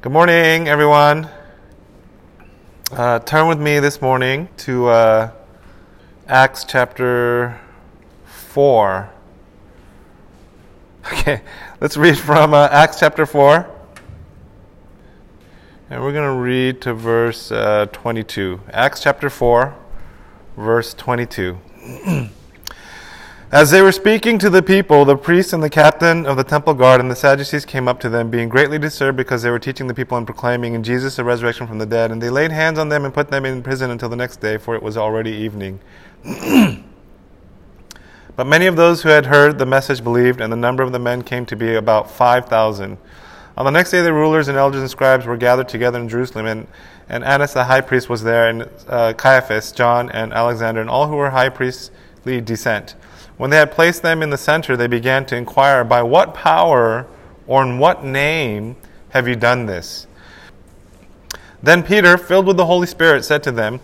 Good morning, everyone. Uh, turn with me this morning to uh, Acts chapter 4. Okay, let's read from uh, Acts chapter 4. And we're going to read to verse uh, 22. Acts chapter 4, verse 22. As they were speaking to the people, the priest and the captain of the temple guard and the Sadducees came up to them, being greatly disturbed because they were teaching the people and proclaiming in Jesus the resurrection from the dead. And they laid hands on them and put them in prison until the next day, for it was already evening. but many of those who had heard the message believed, and the number of the men came to be about 5,000. On the next day, the rulers and elders and scribes were gathered together in Jerusalem, and, and Annas the high priest was there, and uh, Caiaphas, John, and Alexander, and all who were high priestly descent. When they had placed them in the center, they began to inquire, By what power or in what name have you done this? Then Peter, filled with the Holy Spirit, said to them,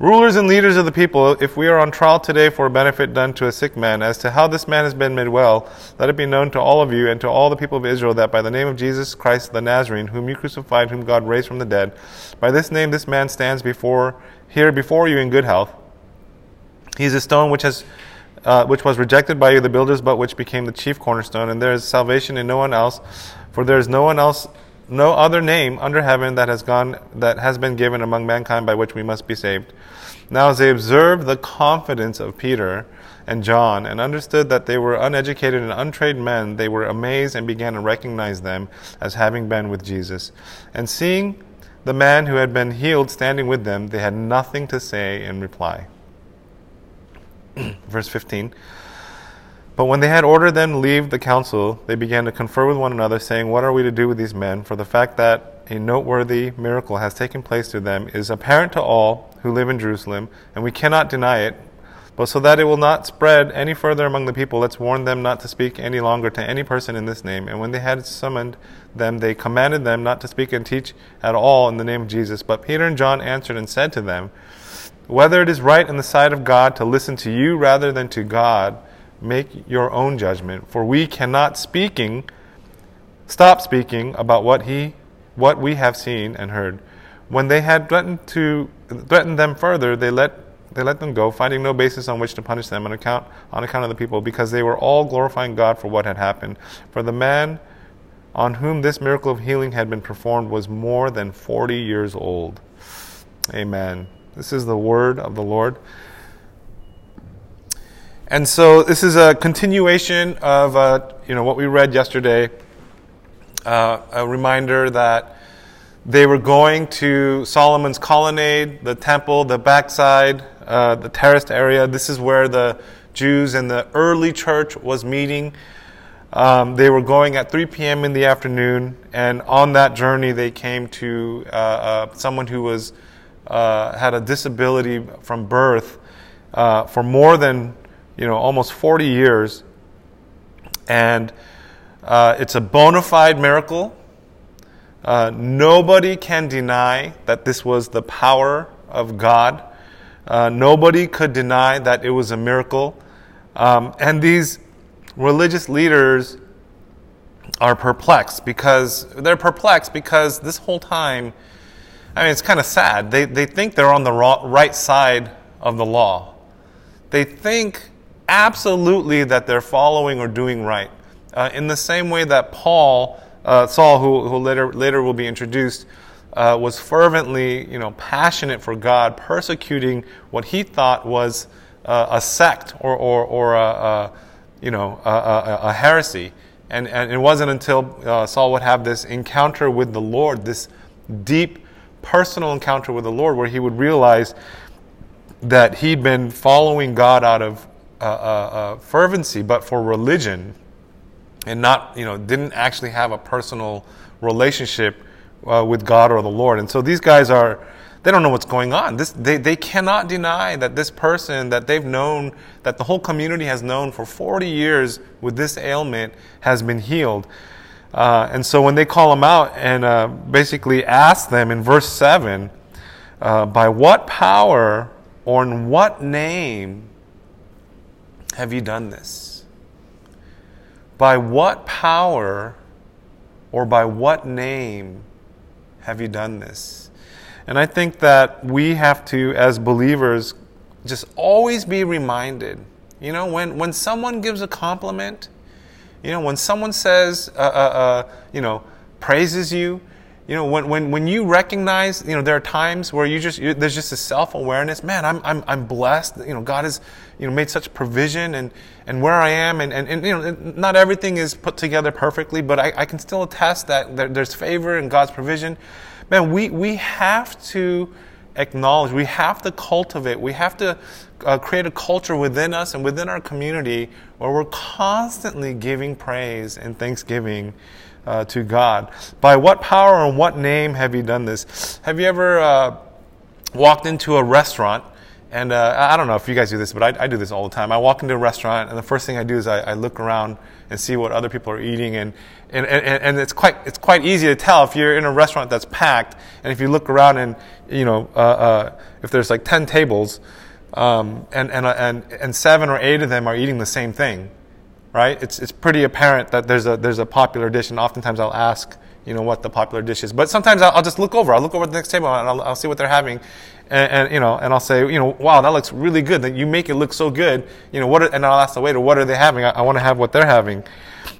Rulers and leaders of the people, if we are on trial today for a benefit done to a sick man, as to how this man has been made well, let it be known to all of you and to all the people of Israel that by the name of Jesus Christ the Nazarene, whom you crucified, whom God raised from the dead, by this name this man stands before here before you in good health. He is a stone which has uh, which was rejected by you, the builders, but which became the chief cornerstone. And there is salvation in no one else, for there is no one else, no other name under heaven that has gone, that has been given among mankind by which we must be saved. Now, as they observed the confidence of Peter and John and understood that they were uneducated and untrained men, they were amazed and began to recognize them as having been with Jesus. And seeing the man who had been healed standing with them, they had nothing to say in reply. Verse 15. But when they had ordered them to leave the council, they began to confer with one another, saying, What are we to do with these men? For the fact that a noteworthy miracle has taken place to them is apparent to all who live in Jerusalem, and we cannot deny it. But so that it will not spread any further among the people, let's warn them not to speak any longer to any person in this name. And when they had summoned them, they commanded them not to speak and teach at all in the name of Jesus. But Peter and John answered and said to them, whether it is right in the sight of God to listen to you rather than to God, make your own judgment. For we cannot speaking stop speaking about what he what we have seen and heard. When they had threatened to threaten them further, they let they let them go, finding no basis on which to punish them on account on account of the people, because they were all glorifying God for what had happened. For the man on whom this miracle of healing had been performed was more than forty years old. Amen. This is the word of the Lord. And so this is a continuation of uh, you know what we read yesterday. Uh, a reminder that they were going to Solomon's colonnade, the temple, the backside, uh, the terraced area. This is where the Jews and the early church was meeting. Um, they were going at 3 p.m. in the afternoon, and on that journey, they came to uh, uh, someone who was uh, had a disability from birth uh, for more than you know almost 40 years, and uh, it's a bona fide miracle. Uh, nobody can deny that this was the power of God. Uh, nobody could deny that it was a miracle. Um, and these religious leaders are perplexed because they're perplexed because this whole time I mean, it's kind of sad. They, they think they're on the right side of the law. They think absolutely that they're following or doing right. Uh, in the same way that Paul, uh, Saul, who, who later, later will be introduced, uh, was fervently, you know, passionate for God, persecuting what he thought was uh, a sect or, or, or a, a you know, a, a, a, heresy. And, and it wasn't until uh, Saul would have this encounter with the Lord, this deep personal encounter with the Lord where he would realize that he'd been following God out of uh, uh, uh, fervency, but for religion, and not, you know, didn't actually have a personal relationship uh, with God or the Lord. And so these guys are, they don't know what's going on. This, they, they cannot deny that this person that they've known, that the whole community has known for 40 years with this ailment has been healed. Uh, and so when they call them out and uh, basically ask them in verse 7, uh, by what power or in what name have you done this? By what power or by what name have you done this? And I think that we have to, as believers, just always be reminded. You know, when, when someone gives a compliment, you know, when someone says, uh, uh, uh, you know, praises you, you know, when, when, when you recognize, you know, there are times where you just, you, there's just a self-awareness, man, I'm, I'm, I'm blessed. You know, God has, you know, made such provision and, and where I am and, and, and you know, not everything is put together perfectly, but I, I can still attest that there, there's favor in God's provision. Man, we, we have to acknowledge, we have to cultivate, we have to uh, create a culture within us and within our community where we're constantly giving praise and thanksgiving uh, to God. By what power and what name have you done this? Have you ever uh, walked into a restaurant? And uh, I don't know if you guys do this, but I, I, do this all the time. I walk into a restaurant, and the first thing I do is I, I look around and see what other people are eating. And, and, and, and, it's, quite, it's quite easy to tell if you're in a restaurant that's packed, and if you look around and, you know, uh, uh, if there's like 10 tables, um, and, and, and, and seven or eight of them are eating the same thing right? It's, it's pretty apparent that there's a, there's a popular dish, and oftentimes I'll ask, you know, what the popular dish is. But sometimes I'll, I'll just look over. I'll look over the next table, and I'll, I'll see what they're having, and, and, you know, and I'll say, you know, wow, that looks really good. That you make it look so good. You know, what? Are, and I'll ask the waiter, what are they having? I, I want to have what they're having.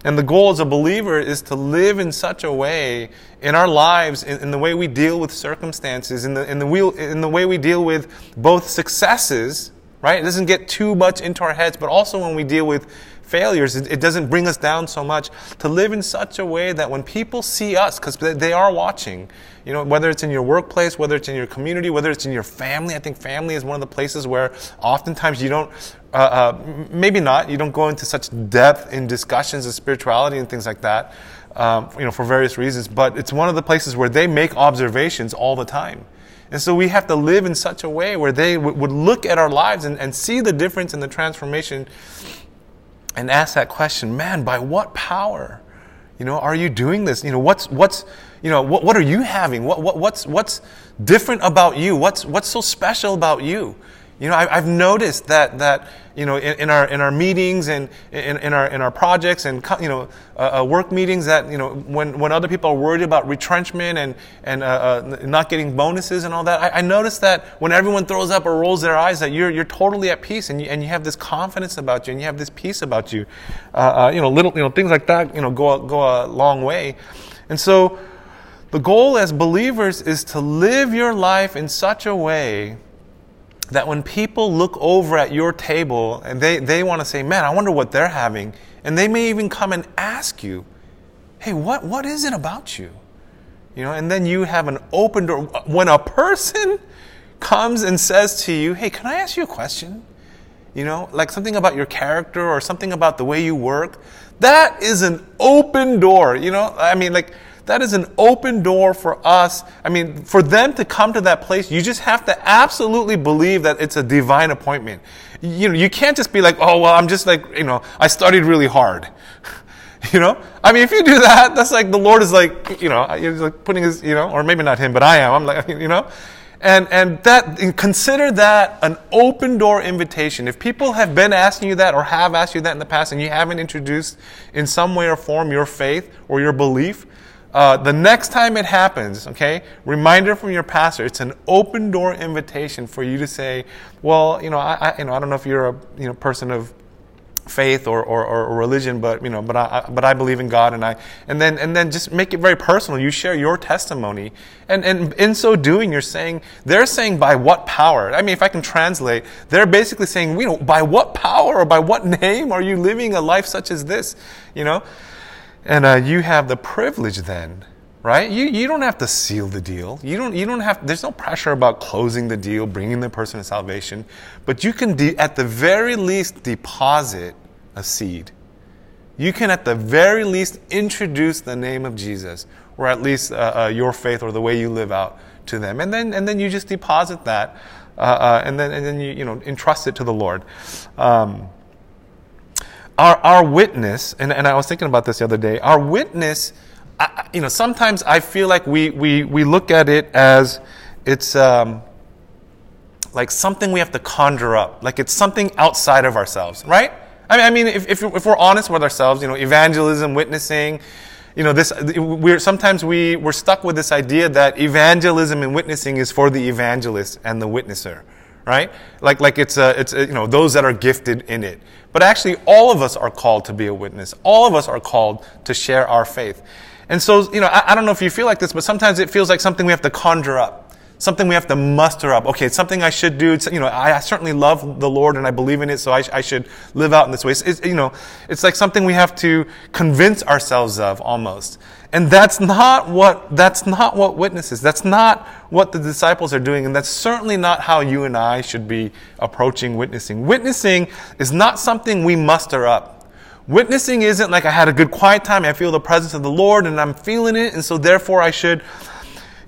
And the goal as a believer is to live in such a way in our lives, in, in the way we deal with circumstances, in the, in, the wheel, in the way we deal with both successes, right? It doesn't get too much into our heads, but also when we deal with failures, it, it doesn't bring us down so much. To live in such a way that when people see us, because they are watching, you know, whether it's in your workplace, whether it's in your community, whether it's in your family, I think family is one of the places where oftentimes you don't, uh, uh, maybe not, you don't go into such depth in discussions of spirituality and things like that, um, you know, for various reasons, but it's one of the places where they make observations all the time. And so we have to live in such a way where they w- would look at our lives and, and see the difference and the transformation and ask that question, man, by what power? You know, are you doing this? You know, what's, what's, you know, what, what are you having? What, what, what's, what's different about you? What's, what's so special about you? You know, I, have noticed that, that you know, in, in, our, in our meetings and in, in, our, in our projects and, you know, uh, uh, work meetings that, you know, when, when other people are worried about retrenchment and, and uh, uh, not getting bonuses and all that, I, I notice that when everyone throws up or rolls their eyes that you're, you're totally at peace and you, and you have this confidence about you and you have this peace about you. Uh, uh, you know, little, you know, things like that, you know, go, go a long way. And so the goal as believers is to live your life in such a way that when people look over at your table and they, they want to say, man, I wonder what they're having, and they may even come and ask you, hey, what, what is it about you? You know, and then you have an open door. When a person comes and says to you, hey, can I ask you a question? You know, like something about your character or something about the way you work, that is an open door. You know, I mean, like, that is an open door for us. I mean, for them to come to that place, you just have to absolutely believe that it's a divine appointment. You know, you can't just be like, oh, well, I'm just like, you know, I studied really hard. you know? I mean, if you do that, that's like the Lord is like, you know, he's like putting his, you know, or maybe not him, but I am. I'm like, you know? And, and that, and consider that an open door invitation. If people have been asking you that or have asked you that in the past and you haven't introduced in some way or form your faith or your belief, uh, the next time it happens, okay, reminder from your pastor, it's an open door invitation for you to say, well, you know, I, I you know, I don't know if you're a you know person of faith or, or, or religion, but you know, but I, but I believe in God, and I, and then and then just make it very personal. You share your testimony, and and in so doing, you're saying they're saying by what power? I mean, if I can translate, they're basically saying, you know, by what power or by what name are you living a life such as this? You know. And uh, you have the privilege then, right? You, you don't have to seal the deal. You don't, you don't have, there's no pressure about closing the deal, bringing the person to salvation. But you can, de- at the very least, deposit a seed. You can, at the very least, introduce the name of Jesus, or at least uh, uh, your faith or the way you live out to them. And then, and then you just deposit that, uh, uh and, then, and then you, you know, entrust it to the Lord. Um, our, our witness, and, and I was thinking about this the other day, our witness, I, you know, sometimes I feel like we, we, we look at it as it's um, like something we have to conjure up, like it's something outside of ourselves, right? I mean, I mean if, if, if we're honest with ourselves, you know, evangelism, witnessing, you know, this, we're, sometimes we, we're stuck with this idea that evangelism and witnessing is for the evangelist and the witnesser, right? Like, like it's, a, it's a, you know, those that are gifted in it. But actually, all of us are called to be a witness. All of us are called to share our faith. And so, you know, I, I don't know if you feel like this, but sometimes it feels like something we have to conjure up something we have to muster up. Okay, it's something I should do. It's, you know, I, I, certainly love the Lord and I believe in it, so I, I should live out in this way. It's, it's, you know, it's like something we have to convince ourselves of almost. And that's not what, that's not what witnesses, that's not what the disciples are doing, and that's certainly not how you and I should be approaching witnessing. Witnessing is not something we muster up. Witnessing isn't like I had a good quiet time, I feel the presence of the Lord and I'm feeling it, and so therefore I should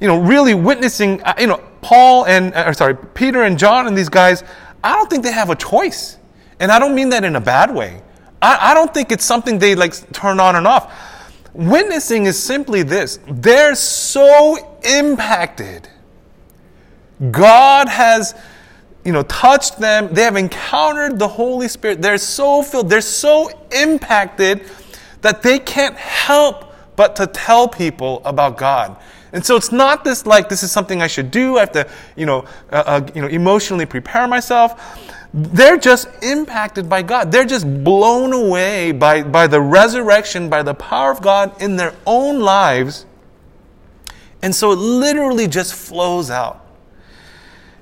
you know, really witnessing, uh, you know, Paul and, uh, or sorry, Peter and John and these guys, I don't think they have a choice. And I don't mean that in a bad way. I, I don't think it's something they like turn on and off. Witnessing is simply this they're so impacted. God has, you know, touched them. They have encountered the Holy Spirit. They're so filled, they're so impacted that they can't help but to tell people about God. And so it's not this like this is something I should do. I have to, you know, uh, uh, you know, emotionally prepare myself. They're just impacted by God. They're just blown away by, by the resurrection, by the power of God in their own lives. And so it literally just flows out.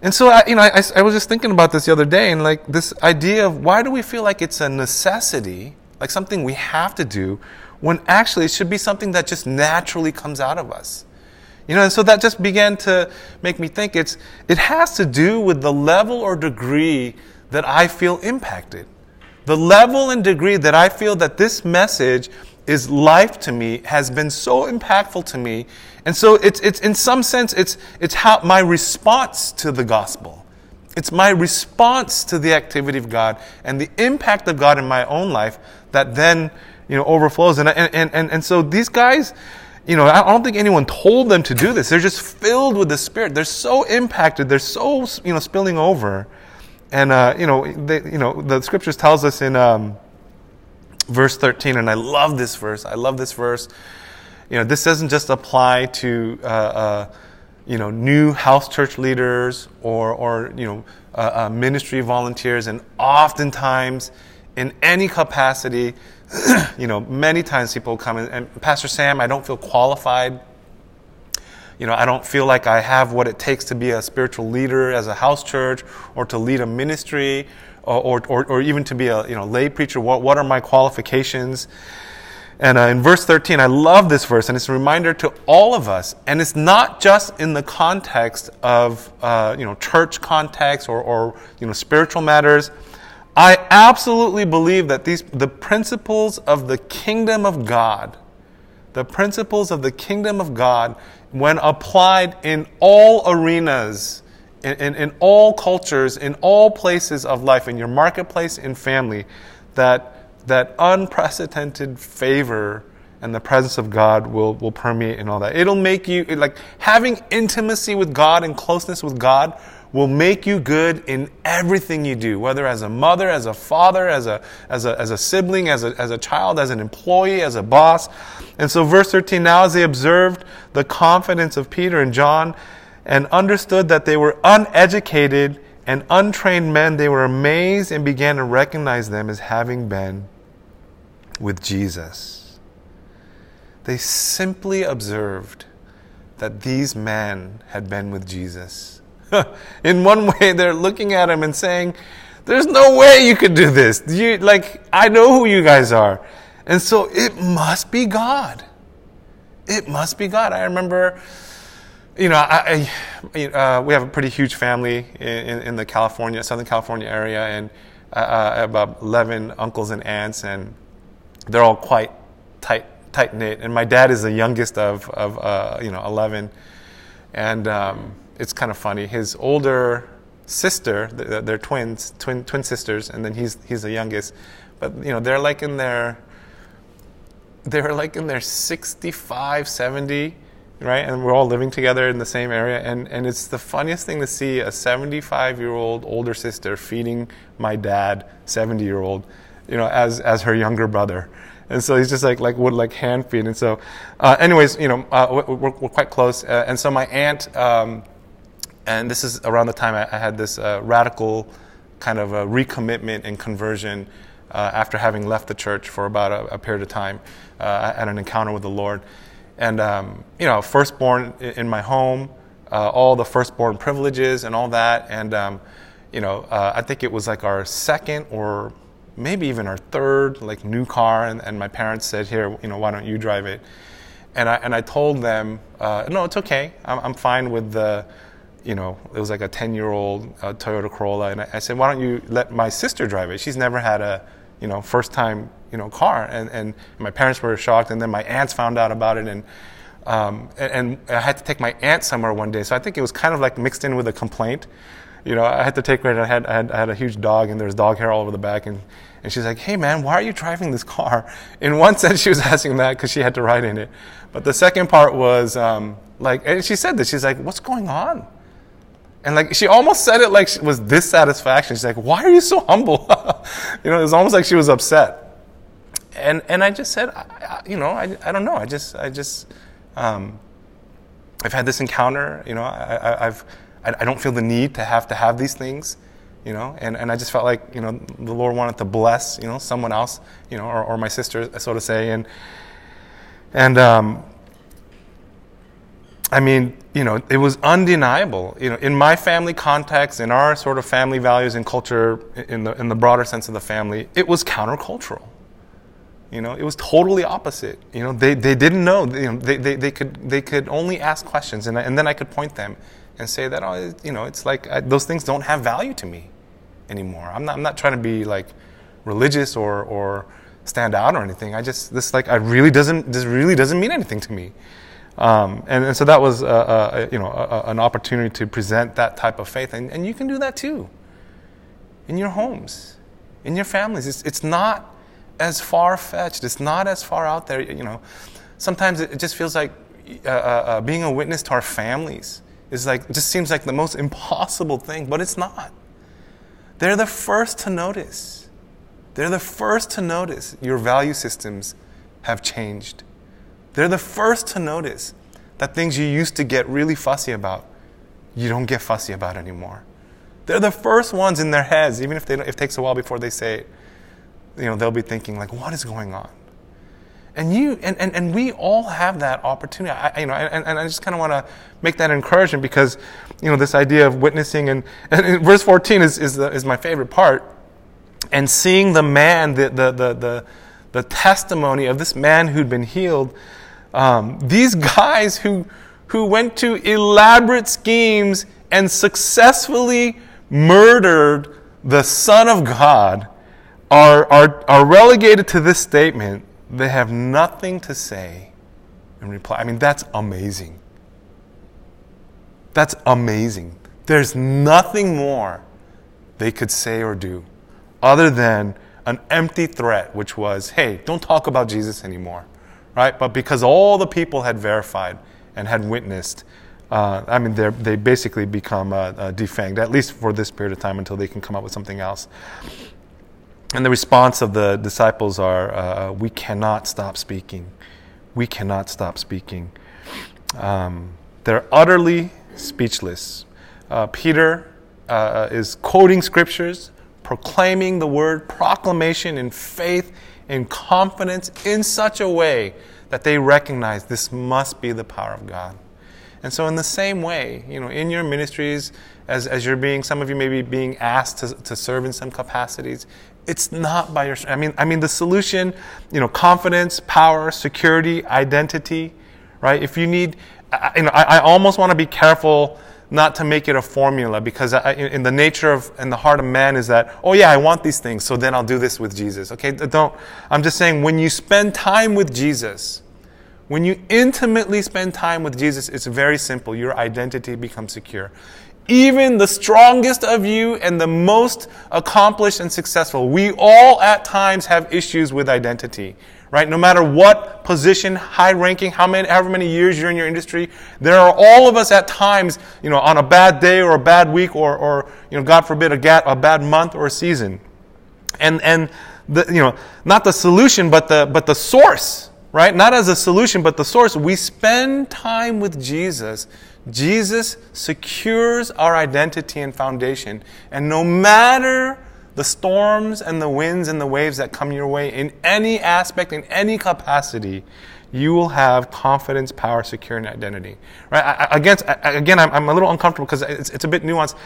And so, I, you know, I, I was just thinking about this the other day, and like this idea of why do we feel like it's a necessity, like something we have to do, when actually it should be something that just naturally comes out of us. You know, and so that just began to make me think it's, it has to do with the level or degree that I feel impacted. The level and degree that I feel that this message is life to me has been so impactful to me. And so it's, it's in some sense, it's, it's how my response to the gospel. It's my response to the activity of God and the impact of God in my own life that then, you know, overflows. And, and, and, and so these guys, you know, I don't think anyone told them to do this. They're just filled with the Spirit. They're so impacted. They're so, you know, spilling over. And, uh, you know, they, you know, the scriptures tells us in um, verse 13, and I love this verse. I love this verse. You know, this doesn't just apply to, uh, uh, you know, new house church leaders or, or you know, uh, uh, ministry volunteers. And oftentimes, in any capacity, you know, many times people come and Pastor Sam, I don't feel qualified. You know, I don't feel like I have what it takes to be a spiritual leader as a house church or to lead a ministry or, or, or even to be a you know, lay preacher. What, what are my qualifications? And uh, in verse 13, I love this verse, and it's a reminder to all of us. And it's not just in the context of uh, you know, church context or, or you know, spiritual matters I absolutely believe that these, the principles of the kingdom of God, the principles of the kingdom of God, when applied in all arenas, in, in, in all cultures, in all places of life, in your marketplace, in family, that, that unprecedented favor and the presence of God will, will permeate in all that. It'll make you, like, having intimacy with God and closeness with God will make you good in everything you do, whether as a mother, as a father, as a, as a, as a sibling, as a, as a child, as an employee, as a boss. And so, verse 13 now, as they observed the confidence of Peter and John and understood that they were uneducated and untrained men, they were amazed and began to recognize them as having been with Jesus. They simply observed that these men had been with Jesus. in one way, they're looking at him and saying, There's no way you could do this. You, like, I know who you guys are. And so it must be God. It must be God. I remember, you know, I, I uh, we have a pretty huge family in, in, the California, Southern California area, and uh, uh about 11 uncles and aunts, and they're all quite tight, tight knit. And my dad is the youngest of, of uh, you know, 11. And, um, it's kind of funny. His older sister, they're twins, twin twin sisters, and then he's he's the youngest. But you know, they're like in their they're like in their 65, 70, right? And we're all living together in the same area. And, and it's the funniest thing to see a 75 year old older sister feeding my dad, 70 year old, you know, as, as her younger brother. And so he's just like like would like hand feed. And so, uh, anyways, you know, uh, we're, we're, quite close. Uh, and so my aunt, um, and this is around the time I, I had this uh, radical kind of a recommitment and conversion uh, after having left the church for about a, a period of time uh, at an encounter with the Lord. And um, you know, firstborn in my home, all the firstborn privileges and all that, and um, you know, I think it was like our second or maybe even our third like new car. And, and my parents said here you know why don't you drive it? And I, and I told them uh, no it's okay. I'm, I'm fine with the you know it was like a 10 year old uh, Toyota Corolla and I, I, said why don't you let my sister drive it she's never had a you know first time you know car and, and my parents were shocked and then my aunts found out about it and um, and, and I had to take my aunt somewhere one day so I think it was kind of like mixed in with a complaint you know, I had to take her. I had, I had, I had a huge dog, and there was dog hair all over the back. And, and she's like, "Hey, man, why are you driving this car?" In one sense, she was asking that because she had to ride in it. But the second part was um, like, and she said this. She's like, "What's going on?" And like, she almost said it like she was dissatisfaction. She's like, "Why are you so humble?" you know, it was almost like she was upset. And and I just said, I, I, you know, I, I don't know. I just I just um, I've had this encounter. You know, I, I, I've I, I don't feel the need to have to have these things you know and, and i just felt like you know the lord wanted to bless you know someone else you know or, or my sister so to say and and um, i mean you know it was undeniable you know in my family context in our sort of family values and culture in the in the broader sense of the family it was countercultural you know it was totally opposite you know they, they didn't know you know they, they, they could they could only ask questions and, I, and then i could point them and say that, oh, you know, it's like I, those things don't have value to me anymore. I'm not, I'm not trying to be like religious or, or stand out or anything. I just, this like, I really doesn't, this really doesn't mean anything to me. Um, and, and, so that was, a, a, you know, a, an opportunity to present that type of faith. And, and you can do that too in your homes, in your families. It's, it's not as far fetched. It's not as far out there. You know, sometimes it, just feels like uh, uh, uh being a witness to our families is like just seems like the most impossible thing, but it's not. They're the first to notice. They're the first to notice your value systems have changed. They're the first to notice that things you used to get really fussy about, you don't get fussy about anymore. They're the first ones in their heads, even if, they if it takes a while before they say it. You know, they'll be thinking like, what is going on? And you and, and, and we all have that opportunity. I, you know, and, and I just kind of want to make that encouragement because, you know, this idea of witnessing and, and verse 14 is, is, the, is my favorite part. And seeing the man, the, the, the, the, the testimony of this man who'd been healed, um, these guys who, who went to elaborate schemes and successfully murdered the Son of God are, are, are relegated to this statement they have nothing to say in reply. I mean, that's amazing. That's amazing. There's nothing more they could say or do other than an empty threat, which was, hey, don't talk about Jesus anymore, right? But because all the people had verified and had witnessed, uh, I mean, they basically become uh, uh, defanged, at least for this period of time until they can come up with something else. And the response of the disciples are, uh, We cannot stop speaking. We cannot stop speaking. Um, they're utterly speechless. Uh, Peter uh, is quoting scriptures, proclaiming the word, proclamation in faith, in confidence, in such a way that they recognize this must be the power of God. And so, in the same way, you know, in your ministries, as, as you're being, some of you may be being asked to, to serve in some capacities, it's not by your i mean i mean the solution you know confidence power security identity right if you need I, you know i, I almost want to be careful not to make it a formula because I, in the nature of in the heart of man is that oh yeah i want these things so then i'll do this with jesus. Okay don't i'm just saying when you spend time with jesus when you intimately spend time with jesus it's very simple. Your identity becomes secure even the strongest of you and the most accomplished and successful, we all at times have issues with identity, right? No matter what position, high ranking, how many, however many years you're in your industry, there are all of us at times, you know, on a bad day or a bad week or, or you know, God forbid, a, a bad month or a season. And, and the, you know, not the solution, but the, but the source, right? Not as a solution, but the source. We spend time with Jesus. Jesus secures our identity and foundation. And no matter the storms and the winds and the waves that come your way in any aspect, in any capacity, you will have confidence, power, security, and identity. Right? I, again, I, again, I'm, I'm, a little uncomfortable because it's, it's a bit nuanced.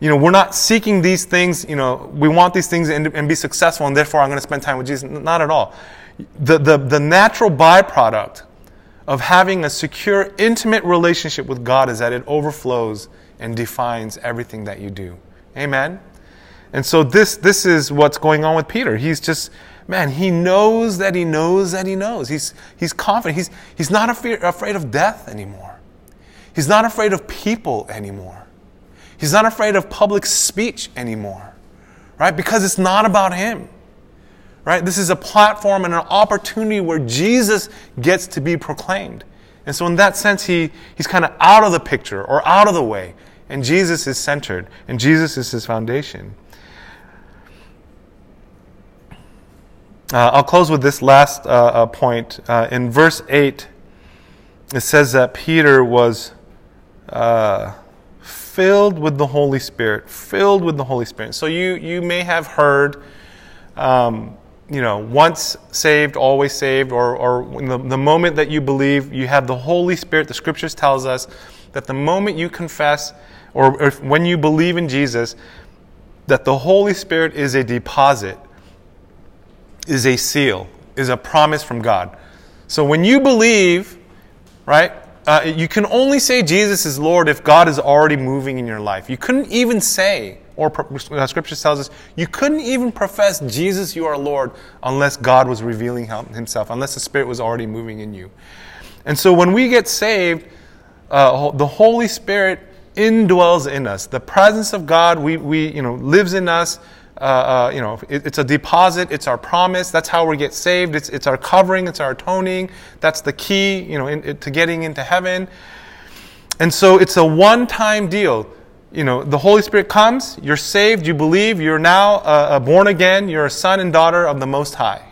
You know, we're not seeking these things. You know, we want these things and, and be successful, and therefore I'm going to spend time with Jesus. Not at all. The, the, the natural byproduct of having a secure, intimate relationship with God is that it overflows and defines everything that you do. Amen. And so this this is what's going on with Peter. He's just man, he knows that he knows that he knows. He's, he's confident. He's, he's not afraid, afraid of death anymore. He's not afraid of people anymore. He's not afraid of public speech anymore, right? Because it's not about him, right? This is a platform and an opportunity where Jesus gets to be proclaimed. And so, in that sense, he, he's kind of out of the picture or out of the way. And Jesus is centered, and Jesus is his foundation. Uh, I'll close with this last uh, uh, point. Uh, in verse 8, it says that Peter was uh, filled with the Holy Spirit, filled with the Holy Spirit. So you, you may have heard, um, you know, once saved, always saved, or, or the, the moment that you believe, you have the Holy Spirit. The scriptures tells us that the moment you confess, or, or when you believe in Jesus, that the Holy Spirit is a deposit is a seal, is a promise from God. So when you believe, right, uh, you can only say Jesus is Lord if God is already moving in your life. You couldn't even say, or uh, Scripture tells us, you couldn't even profess Jesus, you are Lord, unless God was revealing Himself, unless the Spirit was already moving in you. And so when we get saved, uh, the Holy Spirit indwells in us. The presence of God we, we, you know, lives in us. Uh, uh, you know, it, it's a deposit, it's our promise, that's how we get saved, it's, it's our covering, it's our atoning, that's the key, you know, in, to getting into heaven. And so it's a one time deal. You know, the Holy Spirit comes, you're saved, you believe, you're now uh, born again, you're a son and daughter of the Most High.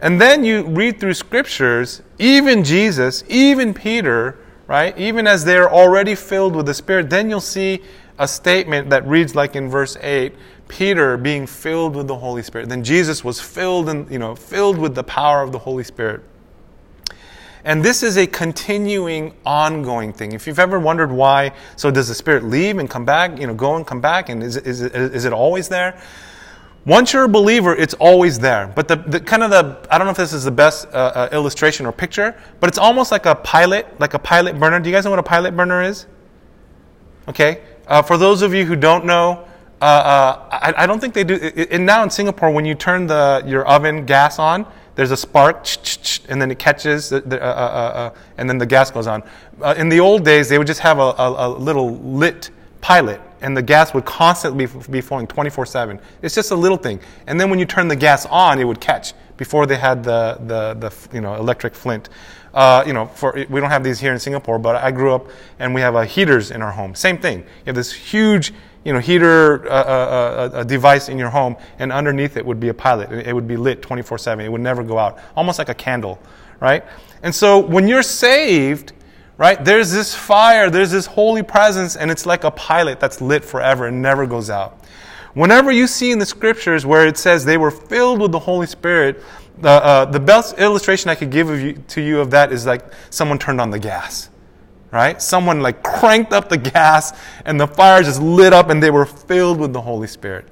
And then you read through scriptures, even Jesus, even Peter, right? Even as they're already filled with the Spirit, then you'll see a statement that reads like in verse 8 Peter being filled with the Holy Spirit. Then Jesus was filled and you know filled with the power of the Holy Spirit. And this is a continuing, ongoing thing. If you've ever wondered why, so does the Spirit leave and come back, you know, go and come back, and is, is, is it always there? Once you're a believer, it's always there. But the, the kind of the, I don't know if this is the best uh, uh, illustration or picture, but it's almost like a pilot, like a pilot burner. Do you guys know what a pilot burner is? Okay. Uh, for those of you who don't know, uh, uh, I, I, don't think they do. And now in Singapore, when you turn the your oven gas on, there's a spark, and then it catches, the, uh, uh, uh, and then the gas goes on. in the old days, they would just have a, a, a, little lit pilot, and the gas would constantly be, flowing 24/7. It's just a little thing. And then when you turn the gas on, it would catch. Before they had the the, the you know electric flint. Uh, you know, for, we don't have these here in Singapore, but I grew up and we have uh, heaters in our home. Same thing. You have this huge you know, heater uh, uh, uh, device in your home, and underneath it would be a pilot. It would be lit 24 7. It would never go out, almost like a candle, right? And so when you're saved, right, there's this fire, there's this holy presence, and it's like a pilot that's lit forever and never goes out. Whenever you see in the scriptures where it says they were filled with the Holy Spirit, the, uh, the best illustration I could give you, to you of that is like someone turned on the gas right? Someone like cranked up the gas and the fire just lit up and they were filled with the Holy Spirit.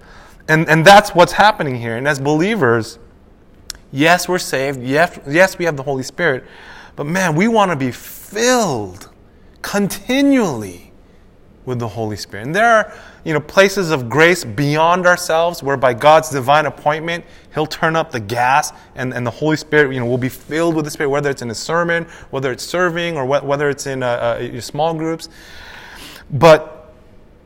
And, and that's what's happening here. And as believers, yes, we're saved. Yes, yes, we have the Holy Spirit. But man, we want to be filled continually with the Holy Spirit. And there are, you know, places of grace beyond ourselves where by God's divine appointment, He'll turn up the gas and, and the Holy Spirit, you know, will be filled with the Spirit, whether it's in a sermon, whether it's serving, or wh- whether it's in uh, uh, small groups. But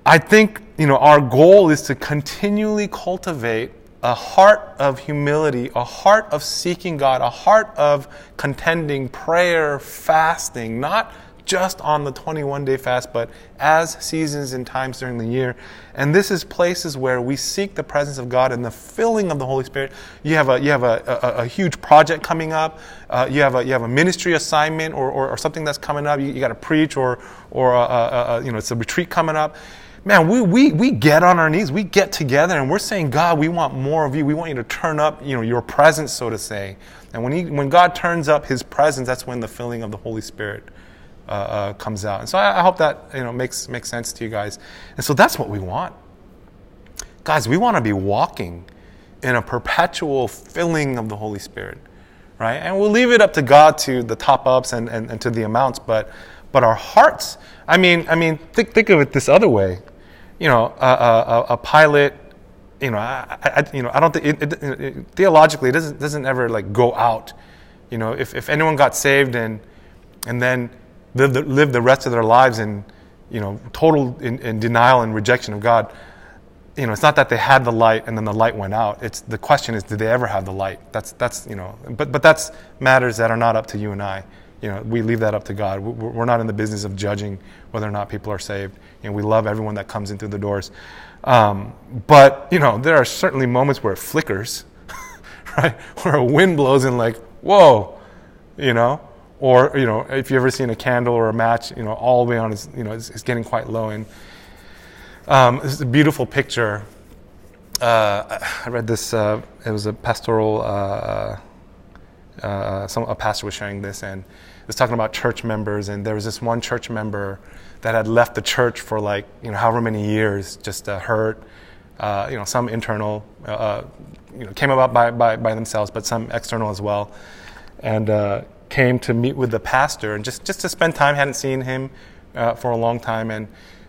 I think, you know, our goal is to continually cultivate a heart of humility, a heart of seeking God, a heart of contending, prayer, fasting, not just on the 21 day fast, but as seasons and times during the year. And this is places where we seek the presence of God and the filling of the Holy Spirit. You have a, you have a, a, a huge project coming up, uh, you, have a, you have a ministry assignment or, or, or something that's coming up, you, you got to preach or, or a, a, you know, it's a retreat coming up man, we, we, we get on our knees, we get together, and we're saying, God, we want more of you. We want you to turn up, you know, your presence, so to say. And when, he, when God turns up his presence, that's when the filling of the Holy Spirit uh, uh, comes out. And so I, I, hope that, you know, makes, makes sense to you guys. And so that's what we want. Guys, we want to be walking in a perpetual filling of the Holy Spirit, right? And we'll leave it up to God to the top ups and, and, and to the amounts, but, but our hearts, I mean, I mean, think, think of it this other way you know, a, a, a pilot, you know, I, I, you know, I don't think it, it, it, theologically it doesn't doesn't ever like go out. You know, if, if anyone got saved and and then live the, live the rest of their lives in you know total in, in, denial and rejection of God, you know, it's not that they had the light and then the light went out. It's the question is, did they ever have the light? That's that's you know, but but that's matters that are not up to you and I you know, we leave that up to God. We're not in the business of judging whether or not people are saved. You know, we love everyone that comes in through the doors. Um, but, you know, there are certainly moments where it flickers, right? Where a wind blows and like, whoa, you know? Or, you know, if you've ever seen a candle or a match, you know, all the way on, is, you know, it's, it's getting quite low. And um, this is a beautiful picture. Uh, I read this, uh, it was a pastoral, uh, uh some, a pastor was sharing this, and was talking about church members, and there was this one church member that had left the church for like you know however many years, just uh, hurt, uh, you know, some internal, uh, uh, you know, came about by, by, by themselves, but some external as well, and uh, came to meet with the pastor and just just to spend time. Hadn't seen him uh, for a long time, and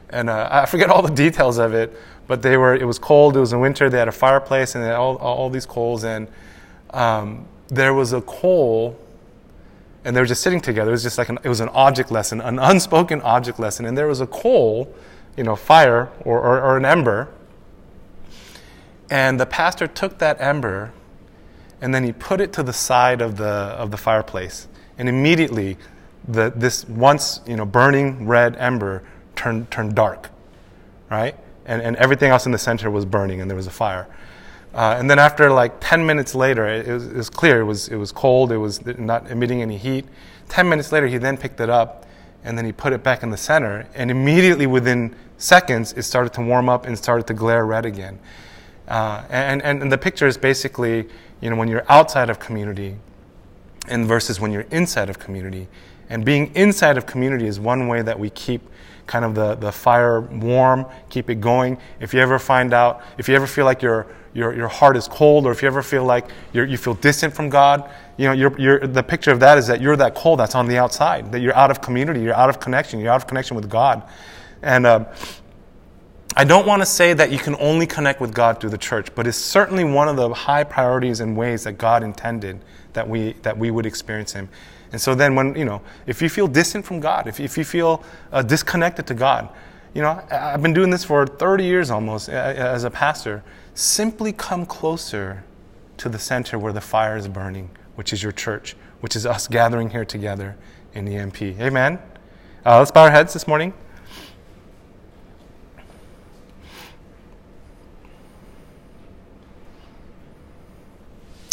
and I forget all the details of it, but they were. It was cold. It was in winter. They had a fireplace and all all these coals, and um, there was a coal and they were just sitting together. It was just like an, it was an object lesson, an unspoken object lesson. And there was a coal, you know, fire or, or, or an ember. And the pastor took that ember and then he put it to the side of the, of the fireplace. And immediately, the, this once you know, burning red ember turned, turned dark, right? And, and everything else in the center was burning and there was a fire. Uh, and then after like 10 minutes later, it, was, it was, clear, it was, it was cold, it was not emitting any heat. 10 minutes later, he then picked it up and then he put it back in the center. And immediately within seconds, it started to warm up and started to glare red again. Uh, and, and, and the picture is basically, you know, when you're outside of community and versus when you're inside of community. And being inside of community is one way that we keep kind of the, the fire warm, keep it going. If you ever find out, if you ever feel like you're your, your heart is cold, or if you ever feel like you feel distant from God, you know, you're, you're, the picture of that is that you're that cold that's on the outside, that you're out of community, you're out of connection, you're out of connection with God. And uh, I don't want to say that you can only connect with God through the church, but it's certainly one of the high priorities and ways that God intended that we, that we would experience Him. And so then, when, you know, if you feel distant from God, if, if you feel uh, disconnected to God, you know, I've been doing this for 30 years almost as a pastor simply come closer to the center where the fire is burning, which is your church, which is us gathering here together in EMP. Amen. Uh, let's bow our heads this morning.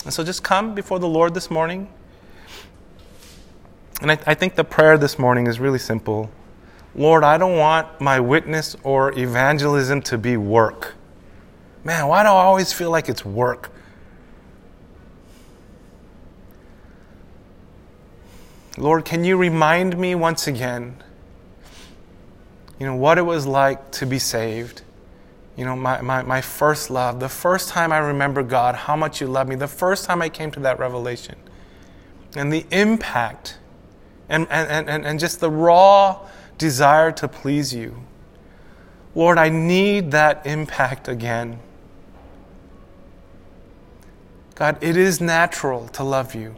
And so just come before the Lord this morning. And I, I, think the prayer this morning is really simple Lord, I don't want my witness or evangelism to be work. Man, why do I always feel like it's work? Lord, can you remind me once again, you know, what it was like to be saved? You know, my, my, my first love, the first time I remember God, how much you love me, the first time I came to that revelation, and the impact and, and, and, and just the raw desire to please you. Lord, I need that impact again. God, it is natural to love you.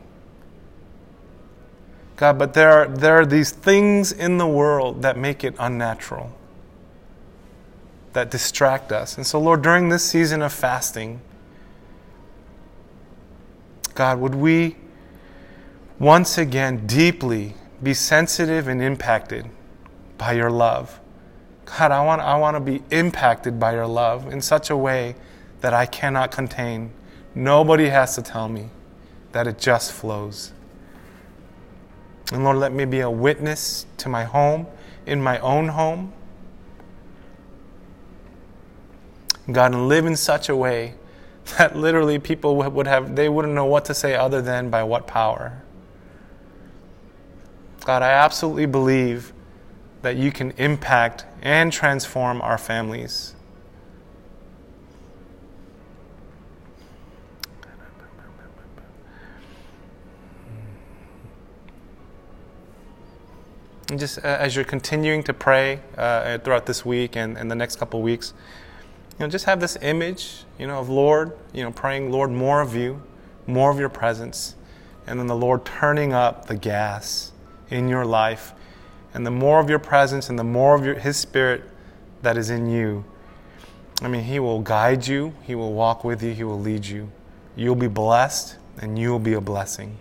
God, but there are, there are these things in the world that make it unnatural, that distract us. And so, Lord, during this season of fasting, God, would we once again deeply be sensitive and impacted by your love. God, I want, I want to be impacted by your love in such a way that I cannot contain. Nobody has to tell me that it just flows. And Lord, let me be a witness to my home, in my own home. God, and live in such a way that literally people would have, they wouldn't know what to say other than by what power. God, I absolutely believe that you can impact and transform our families. And just uh, as you're continuing to pray uh, throughout this week and, and the next couple weeks, you know, just have this image, you know, of Lord, you know, praying, Lord, more of you, more of your presence, and then the Lord turning up the gas in your life, and the more of your presence and the more of your, His Spirit that is in you. I mean, He will guide you, He will walk with you, He will lead you. You'll be blessed, and you will be a blessing.